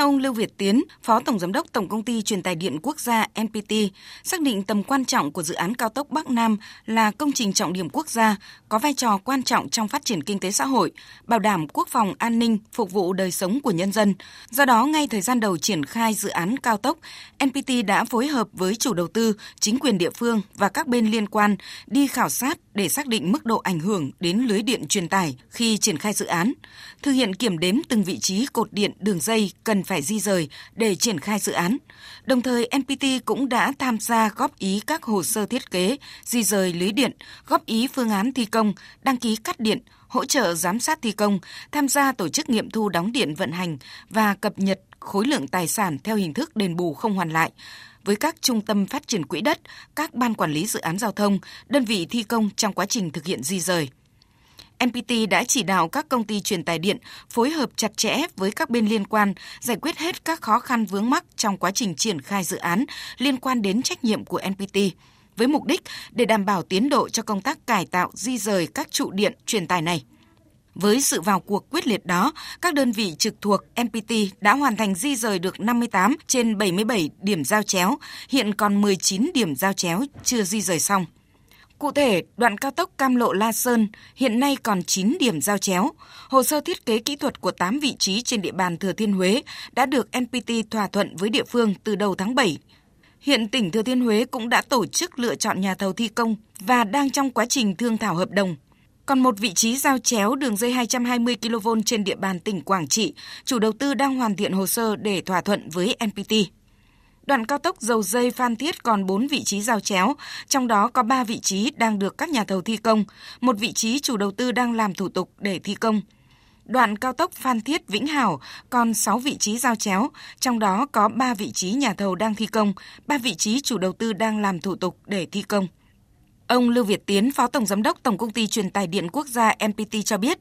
Theo ông Lưu Việt Tiến, Phó Tổng Giám đốc Tổng Công ty Truyền tài điện quốc gia NPT, xác định tầm quan trọng của dự án cao tốc Bắc Nam là công trình trọng điểm quốc gia, có vai trò quan trọng trong phát triển kinh tế xã hội, bảo đảm quốc phòng an ninh, phục vụ đời sống của nhân dân. Do đó, ngay thời gian đầu triển khai dự án cao tốc, NPT đã phối hợp với chủ đầu tư, chính quyền địa phương và các bên liên quan đi khảo sát để xác định mức độ ảnh hưởng đến lưới điện truyền tải khi triển khai dự án, thực hiện kiểm đếm từng vị trí cột điện đường dây cần phải di rời để triển khai dự án. Đồng thời, NPT cũng đã tham gia góp ý các hồ sơ thiết kế, di rời lưới điện, góp ý phương án thi công, đăng ký cắt điện, hỗ trợ giám sát thi công, tham gia tổ chức nghiệm thu đóng điện vận hành và cập nhật khối lượng tài sản theo hình thức đền bù không hoàn lại với các trung tâm phát triển quỹ đất, các ban quản lý dự án giao thông, đơn vị thi công trong quá trình thực hiện di rời. NPT đã chỉ đạo các công ty truyền tải điện phối hợp chặt chẽ với các bên liên quan, giải quyết hết các khó khăn vướng mắc trong quá trình triển khai dự án liên quan đến trách nhiệm của NPT với mục đích để đảm bảo tiến độ cho công tác cải tạo di rời các trụ điện truyền tải này. Với sự vào cuộc quyết liệt đó, các đơn vị trực thuộc NPT đã hoàn thành di rời được 58 trên 77 điểm giao chéo, hiện còn 19 điểm giao chéo chưa di rời xong. Cụ thể, đoạn cao tốc Cam Lộ La Sơn hiện nay còn 9 điểm giao chéo. Hồ sơ thiết kế kỹ thuật của 8 vị trí trên địa bàn Thừa Thiên Huế đã được NPT thỏa thuận với địa phương từ đầu tháng 7. Hiện tỉnh Thừa Thiên Huế cũng đã tổ chức lựa chọn nhà thầu thi công và đang trong quá trình thương thảo hợp đồng. Còn một vị trí giao chéo đường dây 220 kV trên địa bàn tỉnh Quảng Trị, chủ đầu tư đang hoàn thiện hồ sơ để thỏa thuận với NPT. Đoạn cao tốc dầu dây Phan Thiết còn 4 vị trí giao chéo, trong đó có 3 vị trí đang được các nhà thầu thi công, một vị trí chủ đầu tư đang làm thủ tục để thi công. Đoạn cao tốc Phan Thiết Vĩnh Hảo còn 6 vị trí giao chéo, trong đó có 3 vị trí nhà thầu đang thi công, 3 vị trí chủ đầu tư đang làm thủ tục để thi công. Ông Lưu Việt Tiến, Phó Tổng Giám đốc Tổng Công ty Truyền tải Điện Quốc gia MPT cho biết,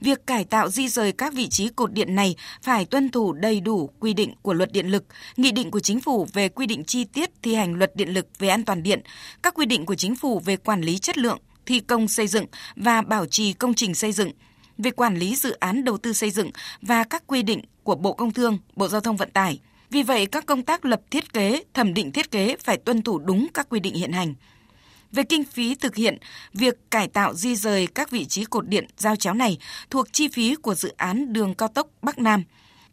việc cải tạo di rời các vị trí cột điện này phải tuân thủ đầy đủ quy định của luật điện lực, nghị định của chính phủ về quy định chi tiết thi hành luật điện lực về an toàn điện, các quy định của chính phủ về quản lý chất lượng, thi công xây dựng và bảo trì công trình xây dựng, về quản lý dự án đầu tư xây dựng và các quy định của Bộ Công Thương, Bộ Giao thông Vận tải. Vì vậy, các công tác lập thiết kế, thẩm định thiết kế phải tuân thủ đúng các quy định hiện hành. Về kinh phí thực hiện, việc cải tạo di rời các vị trí cột điện giao chéo này thuộc chi phí của dự án đường cao tốc Bắc Nam.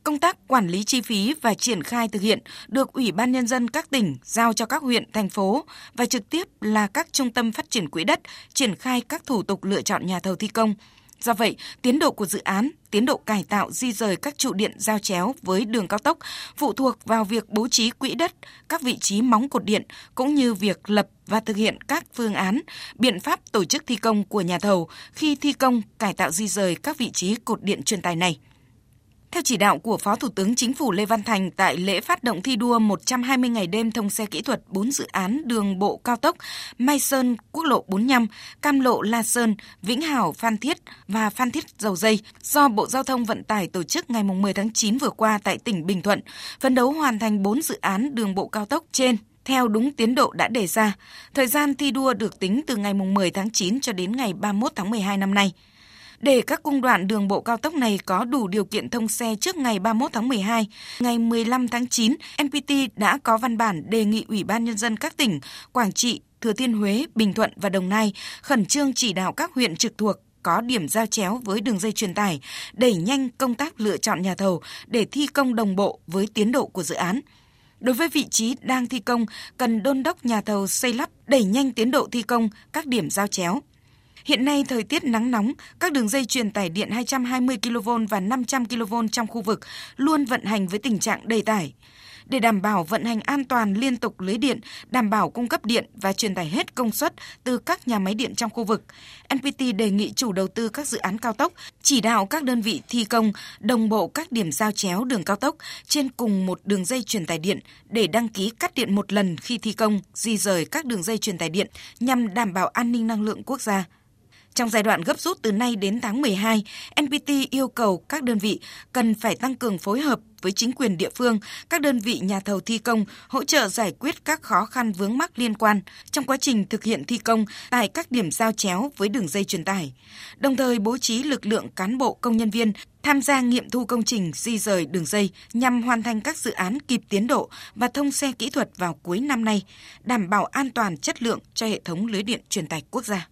Công tác quản lý chi phí và triển khai thực hiện được Ủy ban Nhân dân các tỉnh giao cho các huyện, thành phố và trực tiếp là các trung tâm phát triển quỹ đất triển khai các thủ tục lựa chọn nhà thầu thi công, Do vậy, tiến độ của dự án, tiến độ cải tạo di rời các trụ điện giao chéo với đường cao tốc phụ thuộc vào việc bố trí quỹ đất, các vị trí móng cột điện cũng như việc lập và thực hiện các phương án, biện pháp tổ chức thi công của nhà thầu khi thi công cải tạo di rời các vị trí cột điện truyền tải này. Theo chỉ đạo của Phó Thủ tướng Chính phủ Lê Văn Thành tại lễ phát động thi đua 120 ngày đêm thông xe kỹ thuật 4 dự án đường bộ cao tốc Mai Sơn, Quốc lộ 45, Cam Lộ La Sơn, Vĩnh Hảo Phan Thiết và Phan Thiết Dầu Dây do Bộ Giao thông Vận tải tổ chức ngày 10 tháng 9 vừa qua tại tỉnh Bình Thuận, phấn đấu hoàn thành 4 dự án đường bộ cao tốc trên theo đúng tiến độ đã đề ra. Thời gian thi đua được tính từ ngày 10 tháng 9 cho đến ngày 31 tháng 12 năm nay. Để các cung đoạn đường bộ cao tốc này có đủ điều kiện thông xe trước ngày 31 tháng 12, ngày 15 tháng 9, NPT đã có văn bản đề nghị Ủy ban Nhân dân các tỉnh Quảng Trị, Thừa Thiên Huế, Bình Thuận và Đồng Nai khẩn trương chỉ đạo các huyện trực thuộc có điểm giao chéo với đường dây truyền tải, đẩy nhanh công tác lựa chọn nhà thầu để thi công đồng bộ với tiến độ của dự án. Đối với vị trí đang thi công, cần đôn đốc nhà thầu xây lắp đẩy nhanh tiến độ thi công các điểm giao chéo. Hiện nay thời tiết nắng nóng, các đường dây truyền tải điện 220 kV và 500 kV trong khu vực luôn vận hành với tình trạng đầy tải. Để đảm bảo vận hành an toàn liên tục lưới điện, đảm bảo cung cấp điện và truyền tải hết công suất từ các nhà máy điện trong khu vực, NPT đề nghị chủ đầu tư các dự án cao tốc chỉ đạo các đơn vị thi công đồng bộ các điểm giao chéo đường cao tốc trên cùng một đường dây truyền tải điện để đăng ký cắt điện một lần khi thi công, di rời các đường dây truyền tải điện nhằm đảm bảo an ninh năng lượng quốc gia. Trong giai đoạn gấp rút từ nay đến tháng 12, NPT yêu cầu các đơn vị cần phải tăng cường phối hợp với chính quyền địa phương, các đơn vị nhà thầu thi công hỗ trợ giải quyết các khó khăn vướng mắc liên quan trong quá trình thực hiện thi công tại các điểm giao chéo với đường dây truyền tải, đồng thời bố trí lực lượng cán bộ công nhân viên tham gia nghiệm thu công trình di rời đường dây nhằm hoàn thành các dự án kịp tiến độ và thông xe kỹ thuật vào cuối năm nay, đảm bảo an toàn chất lượng cho hệ thống lưới điện truyền tải quốc gia.